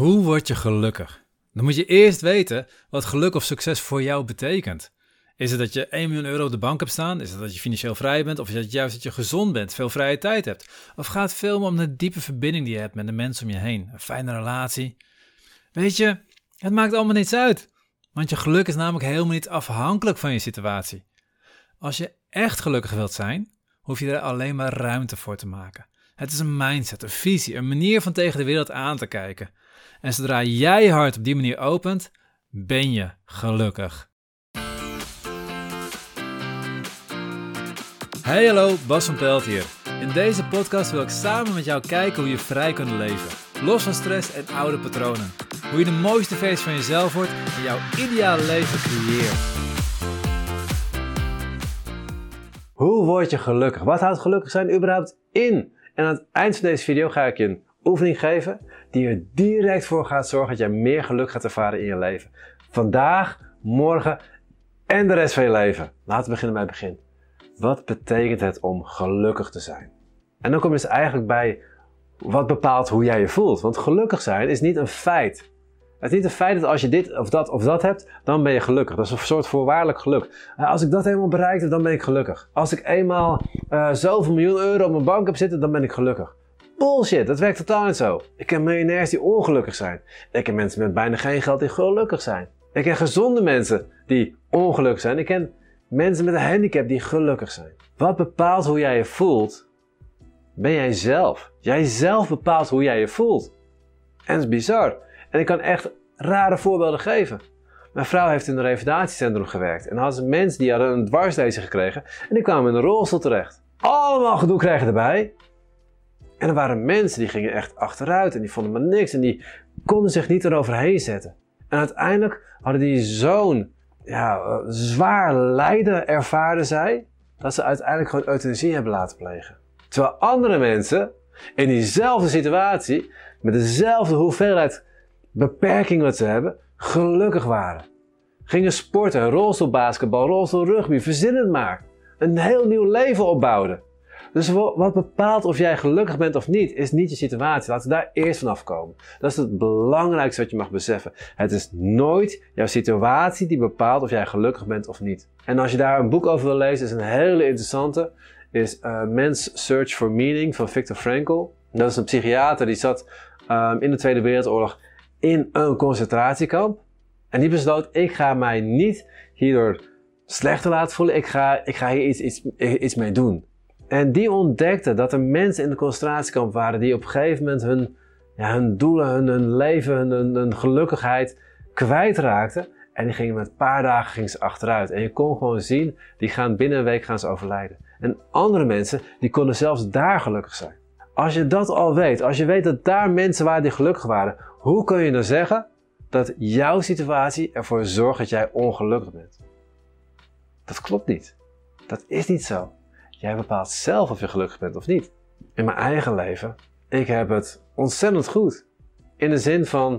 Hoe word je gelukkig? Dan moet je eerst weten wat geluk of succes voor jou betekent. Is het dat je 1 miljoen euro op de bank hebt staan? Is het dat je financieel vrij bent? Of is het juist dat je gezond bent, veel vrije tijd hebt? Of gaat het veel meer om de diepe verbinding die je hebt met de mensen om je heen? Een fijne relatie? Weet je, het maakt allemaal niets uit. Want je geluk is namelijk helemaal niet afhankelijk van je situatie. Als je echt gelukkig wilt zijn, hoef je er alleen maar ruimte voor te maken. Het is een mindset, een visie, een manier van tegen de wereld aan te kijken. En zodra jij je hart op die manier opent, ben je gelukkig. Hey hallo, Bas van Pelt hier. In deze podcast wil ik samen met jou kijken hoe je vrij kunt leven. Los van stress en oude patronen. Hoe je de mooiste versie van jezelf wordt en jouw ideale leven creëert. Hoe word je gelukkig? Wat houdt gelukkig zijn überhaupt in? En aan het eind van deze video ga ik je een oefening geven die er direct voor gaat zorgen dat jij meer geluk gaat ervaren in je leven. Vandaag, morgen en de rest van je leven. Laten we beginnen bij het begin. Wat betekent het om gelukkig te zijn? En dan kom je dus eigenlijk bij wat bepaalt hoe jij je voelt. Want gelukkig zijn is niet een feit. Het is niet een feit dat als je dit of dat of dat hebt, dan ben je gelukkig. Dat is een soort voorwaardelijk geluk. Als ik dat helemaal bereikt heb, dan ben ik gelukkig. Als ik eenmaal uh, zoveel miljoen euro op mijn bank heb zitten, dan ben ik gelukkig. Bullshit, dat werkt totaal niet zo. Ik ken miljonairs die ongelukkig zijn. Ik ken mensen met bijna geen geld die gelukkig zijn. Ik ken gezonde mensen die ongelukkig zijn. Ik ken mensen met een handicap die gelukkig zijn. Wat bepaalt hoe jij je voelt, ben jij zelf. Jij zelf bepaalt hoe jij je voelt. En dat is bizar. En ik kan echt rare voorbeelden geven. Mijn vrouw heeft in een revalidatiecentrum gewerkt. En ze mensen die hadden een dwarslezen gekregen. En die kwamen in een rolstoel terecht. Allemaal gedoe krijgen erbij. En er waren mensen die gingen echt achteruit. En die vonden maar niks. En die konden zich niet eroverheen zetten. En uiteindelijk hadden die zo'n ja, zwaar lijden ervaren zij. Dat ze uiteindelijk gewoon euthanasie hebben laten plegen. Terwijl andere mensen in diezelfde situatie. Met dezelfde hoeveelheid beperkingen wat ze hebben, gelukkig waren. Gingen sporten, rolstoelbasketbal, rolstoelrugby, verzin het maar. Een heel nieuw leven opbouwden. Dus wat bepaalt of jij gelukkig bent of niet, is niet je situatie. Laten we daar eerst vanaf komen. Dat is het belangrijkste wat je mag beseffen. Het is nooit jouw situatie die bepaalt of jij gelukkig bent of niet. En als je daar een boek over wil lezen, is een hele interessante. Is uh, Man's Search for Meaning van Viktor Frankl. Dat is een psychiater die zat um, in de Tweede Wereldoorlog in een concentratiekamp. En die besloot, ik ga mij niet hierdoor slechter laten voelen. Ik ga, ik ga hier iets, iets, iets mee doen. En die ontdekte dat er mensen in de concentratiekamp waren die op een gegeven moment hun, ja, hun doelen, hun, leven, hun, hun, hun gelukkigheid kwijtraakten. En die gingen met een paar dagen gingen ze achteruit. En je kon gewoon zien, die gaan binnen een week gaan ze overlijden. En andere mensen, die konden zelfs daar gelukkig zijn. Als je dat al weet, als je weet dat daar mensen waren die gelukkig waren, hoe kun je dan zeggen dat jouw situatie ervoor zorgt dat jij ongelukkig bent? Dat klopt niet. Dat is niet zo. Jij bepaalt zelf of je gelukkig bent of niet. In mijn eigen leven, ik heb het ontzettend goed. In de zin van,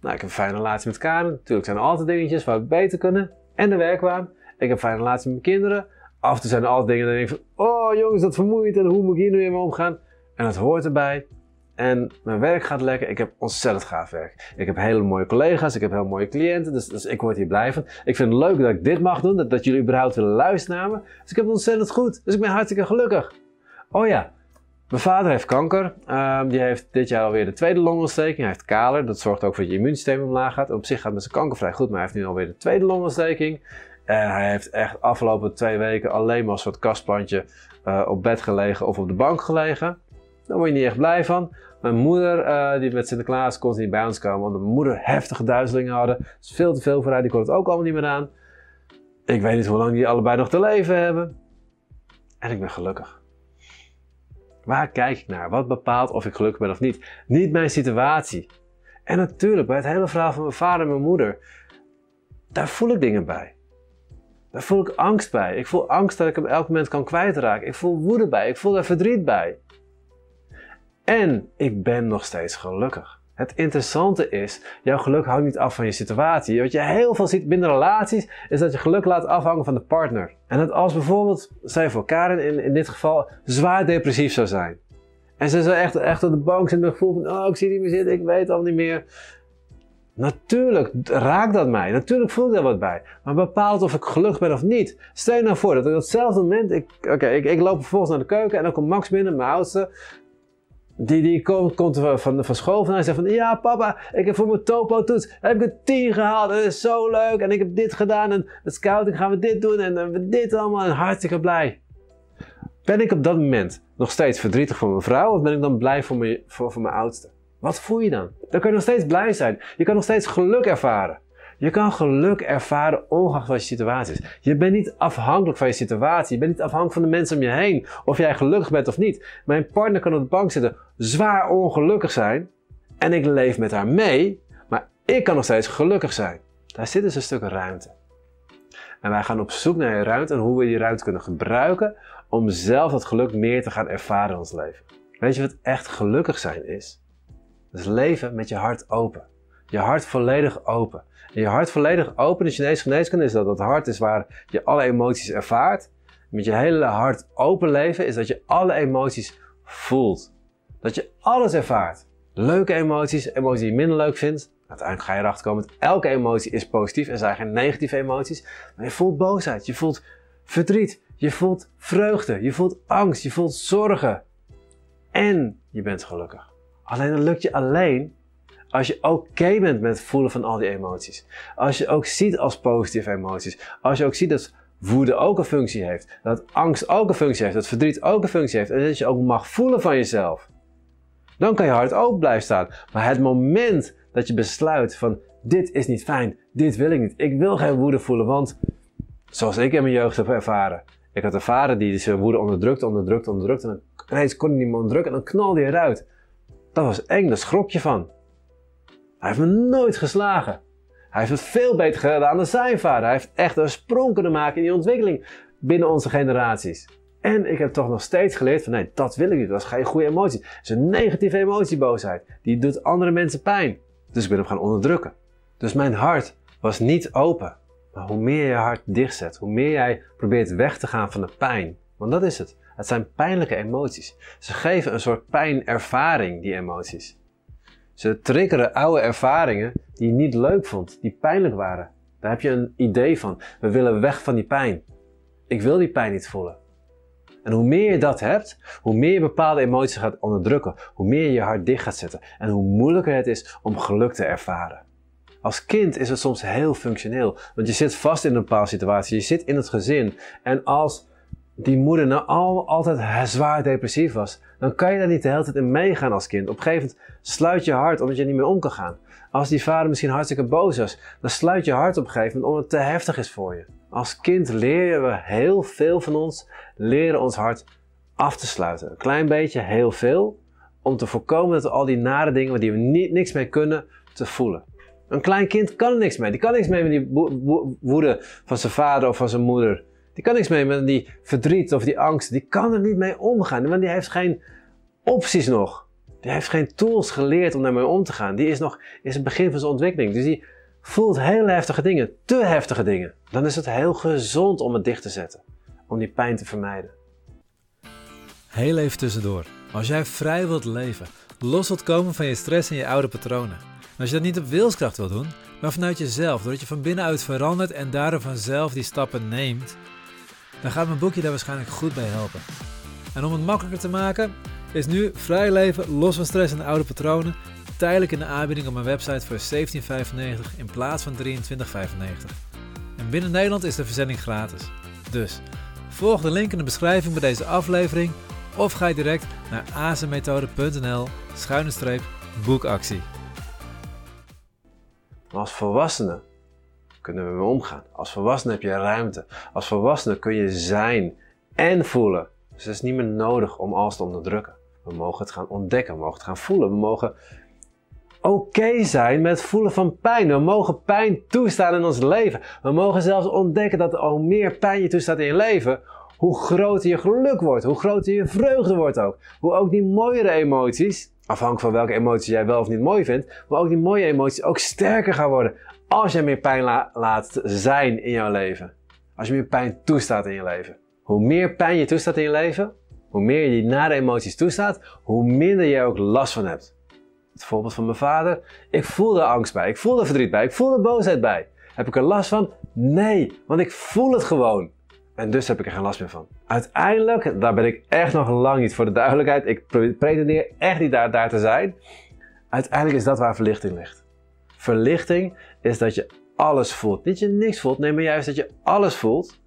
nou, ik heb een fijne relatie met Karen. Natuurlijk zijn er altijd dingetjes waar we beter kunnen. En de werkwaan. Ik heb een fijne relatie met mijn kinderen. Af en toe zijn er altijd dingen dat ik denk van, oh jongens, dat vermoeit en hoe moet ik hier nu mee omgaan? En dat hoort erbij. En mijn werk gaat lekker. Ik heb ontzettend gaaf werk. Ik heb hele mooie collega's. Ik heb heel mooie cliënten. Dus, dus ik word hier blij van. Ik vind het leuk dat ik dit mag doen. Dat, dat jullie überhaupt willen luisteren naar me. Dus ik heb het ontzettend goed. Dus ik ben hartstikke gelukkig. Oh ja. Mijn vader heeft kanker. Um, die heeft dit jaar alweer de tweede longontsteking. Hij heeft kaler. Dat zorgt ook voor dat je immuunsysteem omlaag gaat. Op zich gaat met zijn kanker vrij goed. Maar hij heeft nu alweer de tweede longontsteking. En hij heeft echt afgelopen twee weken alleen maar een soort kastplantje uh, op bed gelegen of op de bank gelegen. Daar word je niet echt blij van. Mijn moeder, uh, die met Sinterklaas kon niet bij ons komen, want mijn moeder heftige duizelingen hadden. Is veel te veel voor haar, die kon het ook allemaal niet meer aan. Ik weet niet hoe lang die allebei nog te leven hebben. En ik ben gelukkig. Waar kijk ik naar? Wat bepaalt of ik gelukkig ben of niet? Niet mijn situatie. En natuurlijk, bij het hele verhaal van mijn vader en mijn moeder, daar voel ik dingen bij. Daar voel ik angst bij. Ik voel angst dat ik hem elk moment kan kwijtraken. Ik voel woede bij. Ik voel daar verdriet bij. En ik ben nog steeds gelukkig. Het interessante is, jouw geluk hangt niet af van je situatie. Wat je heel veel ziet binnen relaties, is dat je geluk laat afhangen van de partner. En dat als bijvoorbeeld, zij voor Karen in, in dit geval, zwaar depressief zou zijn. En ze zou echt, echt op de bank zitten met het gevoel van, oh ik zie niet meer zitten, ik weet al niet meer. Natuurlijk raakt dat mij. Natuurlijk voel ik daar wat bij. Maar bepaalt of ik gelukkig ben of niet. Stel je nou voor dat op hetzelfde moment. Oké, ik, ik loop vervolgens naar de keuken en dan komt Max binnen, mijn oudste. Die, die komt, komt van, van school en zegt van... Ja papa, ik heb voor mijn topo-toets heb ik een 10 gehaald. Dat is zo leuk. En ik heb dit gedaan. En met scouting gaan we dit doen. En, en dit allemaal. En hartstikke blij. Ben ik op dat moment nog steeds verdrietig voor mijn vrouw? Of ben ik dan blij voor mijn, voor, voor mijn oudste? Wat voel je dan? Dan kan je nog steeds blij zijn. Je kan nog steeds geluk ervaren. Je kan geluk ervaren ongeacht wat je situatie is. Je bent niet afhankelijk van je situatie. Je bent niet afhankelijk van de mensen om je heen. Of jij gelukkig bent of niet. Mijn partner kan op de bank zitten, zwaar ongelukkig zijn. En ik leef met haar mee. Maar ik kan nog steeds gelukkig zijn. Daar zit dus een stuk ruimte. En wij gaan op zoek naar die ruimte en hoe we die ruimte kunnen gebruiken om zelf dat geluk meer te gaan ervaren in ons leven. Weet je wat echt gelukkig zijn is? Dus leven met je hart open. Je hart volledig open. En je hart volledig open, de Chinese geneeskunde is dat het hart is waar je alle emoties ervaart. Met je hele hart open leven is dat je alle emoties voelt. Dat je alles ervaart. Leuke emoties, emoties die je minder leuk vindt. Uiteindelijk ga je erachter komen dat elke emotie is positief. Er zijn geen negatieve emoties. Maar je voelt boosheid, je voelt verdriet, je voelt vreugde, je voelt angst, je voelt zorgen. En je bent gelukkig. Alleen dat lukt je alleen als je oké bent met het voelen van al die emoties. Als je ook ziet als positieve emoties. Als je ook ziet dat woede ook een functie heeft. Dat angst ook een functie heeft. Dat verdriet ook een functie heeft. En dat je ook mag voelen van jezelf. Dan kan je hart open blijven staan. Maar het moment dat je besluit van dit is niet fijn. Dit wil ik niet. Ik wil geen woede voelen. Want zoals ik in mijn jeugd heb ervaren. Ik had een vader die zijn woede onderdrukt, onderdrukt, onderdrukt. En dan ineens kon hij niet meer onderdrukken. En dan knalde hij eruit. Dat was eng, daar schrok je van. Hij heeft me nooit geslagen. Hij heeft het veel beter gedaan dan zijn vader. Hij heeft echt een sprong kunnen maken in die ontwikkeling binnen onze generaties. En ik heb toch nog steeds geleerd van nee, dat wil ik niet. Dat is geen goede emotie. Dat is een negatieve emotie, boosheid. Die doet andere mensen pijn. Dus ik ben hem gaan onderdrukken. Dus mijn hart was niet open. Maar hoe meer je hart dichtzet, hoe meer jij probeert weg te gaan van de pijn. Want dat is het. Het zijn pijnlijke emoties. Ze geven een soort pijnervaring, die emoties. Ze triggeren oude ervaringen die je niet leuk vond, die pijnlijk waren. Daar heb je een idee van. We willen weg van die pijn. Ik wil die pijn niet voelen. En hoe meer je dat hebt, hoe meer je bepaalde emoties gaat onderdrukken, hoe meer je je hart dicht gaat zetten en hoe moeilijker het is om geluk te ervaren. Als kind is het soms heel functioneel, want je zit vast in een bepaalde situatie, je zit in het gezin en als die moeder nou al, altijd zwaar depressief was, dan kan je daar niet de hele tijd in meegaan als kind. Op een gegeven moment sluit je hart omdat je niet meer om kan gaan. Als die vader misschien hartstikke boos was, dan sluit je hart op een gegeven moment omdat het te heftig is voor je. Als kind leren we heel veel van ons, leren ons hart af te sluiten. Een klein beetje, heel veel, om te voorkomen dat we al die nare dingen die we niet, niks mee kunnen, te voelen. Een klein kind kan er niks mee. Die kan niks mee met die woede van zijn vader of van zijn moeder. Die kan niks mee met die verdriet of die angst. Die kan er niet mee omgaan, want die heeft geen opties nog. Die heeft geen tools geleerd om daarmee om te gaan. Die is nog in het begin van zijn ontwikkeling. Dus die voelt heel heftige dingen, te heftige dingen. Dan is het heel gezond om het dicht te zetten. Om die pijn te vermijden. Heel even tussendoor. Als jij vrij wilt leven, los wilt komen van je stress en je oude patronen. En als je dat niet op wilskracht wilt doen, maar vanuit jezelf, doordat je van binnenuit verandert en daardoor vanzelf die stappen neemt, dan gaat mijn boekje daar waarschijnlijk goed bij helpen. En om het makkelijker te maken, is nu vrij leven los van stress en oude patronen tijdelijk in de aanbieding op mijn website voor 17,95 in plaats van 23,95. En binnen Nederland is de verzending gratis. Dus volg de link in de beschrijving bij deze aflevering of ga direct naar azemethode.nl schuine boekactie. Als volwassene kunnen we omgaan. Als volwassene heb je ruimte. Als volwassene kun je zijn en voelen. Dus het is niet meer nodig om alles te onderdrukken. We mogen het gaan ontdekken, we mogen het gaan voelen. We mogen oké zijn met voelen van pijn. We mogen pijn toestaan in ons leven. We mogen zelfs ontdekken dat hoe meer pijn je toestaat in je leven, hoe groter je geluk wordt, hoe groter je vreugde wordt ook. Hoe ook die mooiere emoties, afhankelijk van welke emoties jij wel of niet mooi vindt, maar ook die mooie emoties ook sterker gaan worden als je meer pijn laat zijn in jouw leven. Als je meer pijn toestaat in je leven. Hoe meer pijn je toestaat in je leven, hoe meer je die nare emoties toestaat, hoe minder je ook last van hebt. Het voorbeeld van mijn vader. Ik voel er angst bij, ik voel er verdriet bij, ik voel er boosheid bij. Heb ik er last van? Nee, want ik voel het gewoon. En dus heb ik er geen last meer van. Uiteindelijk, daar ben ik echt nog lang niet voor de duidelijkheid. Ik pretendeer echt niet daar, daar te zijn. Uiteindelijk is dat waar verlichting ligt. Verlichting is dat je alles voelt. Niet je niks voelt, nee, maar juist dat je alles voelt.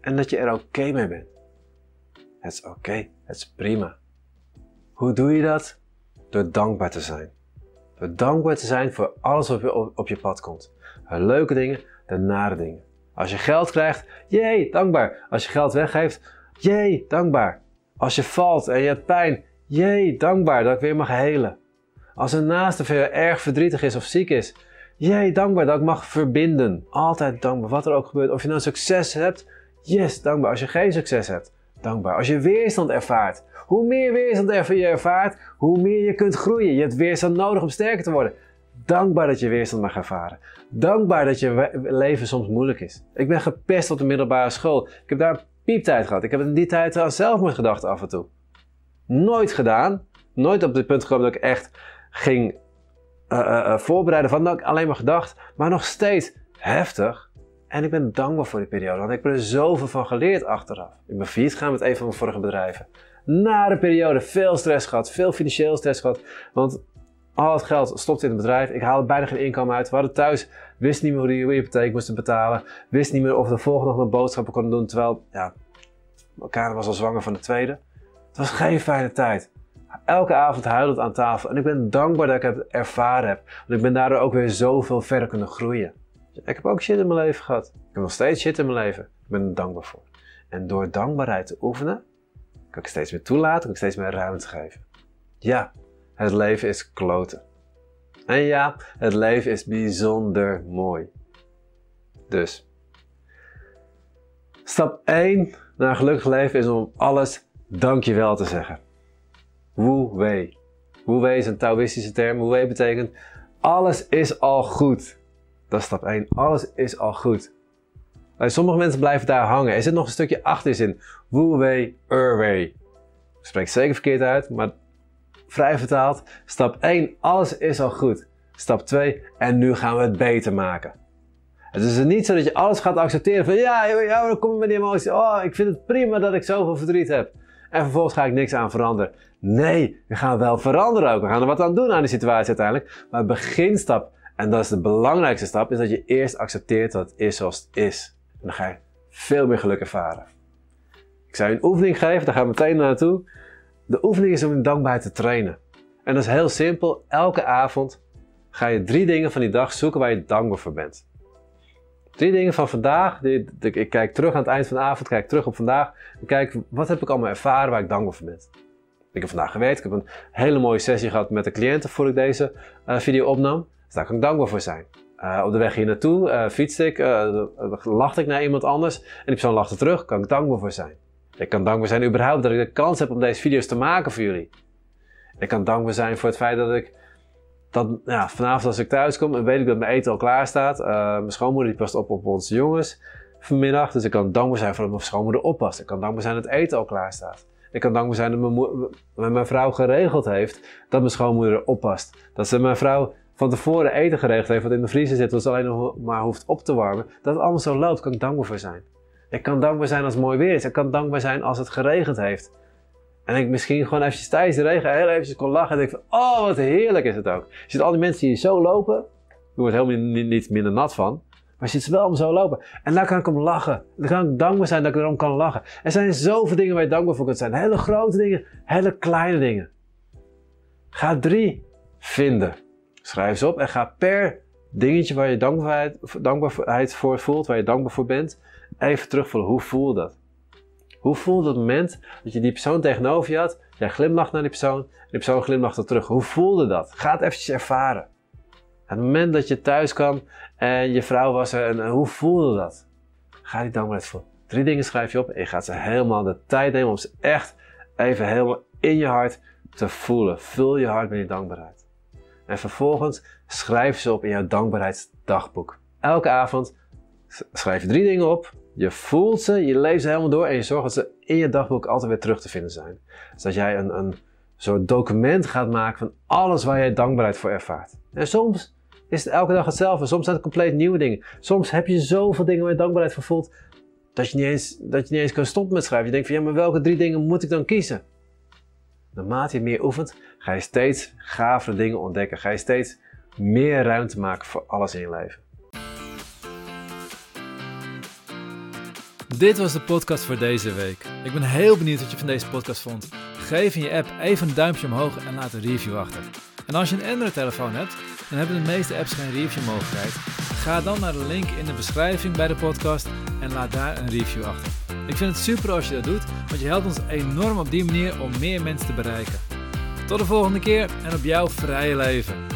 En dat je er oké mee bent. Het is oké, het is prima. Hoe doe je dat? Door dankbaar te zijn. Door dankbaar te zijn voor alles wat op, op je pad komt. De leuke dingen, de nare dingen. Als je geld krijgt, jee, dankbaar. Als je geld weggeeft, jee, dankbaar. Als je valt en je hebt pijn, jee, dankbaar dat ik weer mag helen. Als een naaste veel erg verdrietig is of ziek is, jee, dankbaar dat ik mag verbinden. Altijd dankbaar, wat er ook gebeurt. Of je nou succes hebt, yes, dankbaar. Als je geen succes hebt, dankbaar. Als je weerstand ervaart, hoe meer weerstand je ervaart, hoe meer je kunt groeien. Je hebt weerstand nodig om sterker te worden. Dankbaar dat je weerstand mag ervaren. Dankbaar dat je leven soms moeilijk is. Ik ben gepest op de middelbare school. Ik heb daar pieptijd gehad. Ik heb in die tijd aan zelfmoord gedacht af en toe. Nooit gedaan. Nooit op dit punt gekomen dat ik echt ging uh, uh, voorbereiden van ik alleen maar gedacht. Maar nog steeds heftig. En ik ben dankbaar voor die periode, want ik heb er zoveel van geleerd achteraf. Ik ben failliet gegaan met een van mijn vorige bedrijven. Na de periode veel stress gehad, veel financieel stress gehad. Want al het geld stopte in het bedrijf. Ik haalde bijna geen inkomen uit. We hadden thuis, wist niet meer hoe de hypotheek moesten betalen. Wist niet meer of de volgende nog een boodschappen konden doen. Terwijl, ja, elkaar was al zwanger van de tweede. Het was geen fijne tijd. Elke avond huilend aan tafel. En ik ben dankbaar dat ik het ervaren heb. Want ik ben daardoor ook weer zoveel verder kunnen groeien. Ik heb ook shit in mijn leven gehad. Ik heb nog steeds shit in mijn leven. Ik ben er dankbaar voor. En door dankbaarheid te oefenen, kan ik steeds meer toelaten, kan ik steeds meer ruimte geven. Ja, het leven is kloten. En ja, het leven is bijzonder mooi. Dus, stap 1 naar een gelukkig leven is om alles dankjewel te zeggen. Wu wei. Wu wei is een Taoïstische term. Wu wei betekent alles is al goed. Dat is stap 1. Alles is al goed. sommige mensen blijven daar hangen. Er zit nog een stukje achterin. Wu wei, er wei. Ik spreek zeker verkeerd uit, maar vrij vertaald. Stap 1, alles is al goed. Stap 2, en nu gaan we het beter maken. Het is niet zo dat je alles gaat accepteren van ja, ja dan kom ik met die emotie. Oh, ik vind het prima dat ik zoveel verdriet heb. En vervolgens ga ik niks aan veranderen. Nee, we gaan wel veranderen ook. We gaan er wat aan doen aan die situatie uiteindelijk. Maar beginstap, en dat is de belangrijkste stap, is dat je eerst accepteert dat het is zoals het is. En dan ga je veel meer geluk ervaren. Ik zou je een oefening geven, daar gaan we meteen naartoe. De oefening is om in dankbaarheid te trainen. En dat is heel simpel. Elke avond ga je drie dingen van die dag zoeken waar je dankbaar voor bent. Drie dingen van vandaag. Ik kijk terug aan het eind van de avond, kijk terug op vandaag. En kijk, wat heb ik allemaal ervaren waar ik dankbaar voor ben. Ik heb vandaag gewerkt. Ik heb een hele mooie sessie gehad met de cliënten voor ik deze uh, video opnam. Dus daar kan ik dankbaar voor zijn. Uh, op de weg hier naartoe uh, fietste ik, lachte ik naar iemand anders en die persoon lachte terug. Kan ik dankbaar voor zijn. Ik kan dankbaar zijn überhaupt dat ik de kans heb om deze video's te maken voor jullie. Ik kan dankbaar zijn voor het feit dat ik dat, ja, vanavond als ik thuis kom weet ik dat mijn eten al klaar staat. Mijn schoonmoeder die past op op onze jongens vanmiddag. Dus ik kan dankbaar zijn voor dat mijn schoonmoeder oppast. Ik kan dankbaar zijn dat het eten al klaar staat. Ik kan dankbaar zijn dat mijn, mijn vrouw geregeld heeft dat mijn schoonmoeder oppast. Dat ze mijn vrouw van tevoren eten geregeld heeft wat in de vriezer zit, wat ze alleen nog maar hoeft op te warmen. Dat het allemaal zo loopt, kan ik dankbaar voor zijn. Ik kan dankbaar zijn als het mooi weer is. Ik kan dankbaar zijn als het geregend heeft. En ik misschien gewoon eventjes tijdens de regen heel eventjes kon lachen. En denk van, oh wat heerlijk is het ook. Je ziet al die mensen die zo lopen. Je wordt helemaal niet minder nat van. Maar je ziet ze wel om zo lopen. En daar kan ik om lachen. Dan kan ik dankbaar zijn dat ik erom kan lachen. Er zijn zoveel dingen waar je dankbaar voor kunt zijn. Hele grote dingen, hele kleine dingen. Ga drie vinden. Schrijf ze op en ga per dingetje waar je dankbaarheid, dankbaarheid voor voelt, waar je dankbaar voor bent, even terugvoelen. Hoe voelt dat? Hoe voelt het moment dat je die persoon tegenover je had, jij glimlacht naar die persoon en die persoon glimlacht terug? Hoe voelde dat? Ga het eventjes ervaren. Het moment dat je thuis kwam en je vrouw was er, en, hoe voelde dat? Ga die dankbaarheid voelen. Drie dingen schrijf je op en je gaat ze helemaal de tijd nemen om ze echt even helemaal in je hart te voelen. Vul je hart met die dankbaarheid. En vervolgens schrijf ze op in jouw dankbaarheidsdagboek. Elke avond schrijf je drie dingen op je voelt ze, je leeft ze helemaal door en je zorgt dat ze in je dagboek altijd weer terug te vinden zijn. Dus dat jij een, een zo'n document gaat maken van alles waar jij dankbaarheid voor ervaart. En soms is het elke dag hetzelfde, soms zijn het compleet nieuwe dingen. Soms heb je zoveel dingen waar je dankbaarheid voor voelt, dat je niet eens, dat je niet eens kan stoppen met schrijven. Je denkt van ja, maar welke drie dingen moet ik dan kiezen? Naarmate je meer oefent, ga je steeds gavere dingen ontdekken. Ga je steeds meer ruimte maken voor alles in je leven. Dit was de podcast voor deze week. Ik ben heel benieuwd wat je van deze podcast vond. Geef in je app even een duimpje omhoog en laat een review achter. En als je een Android-telefoon hebt, dan hebben de meeste apps geen review mogelijkheid. Ga dan naar de link in de beschrijving bij de podcast en laat daar een review achter. Ik vind het super als je dat doet, want je helpt ons enorm op die manier om meer mensen te bereiken. Tot de volgende keer en op jouw vrije leven.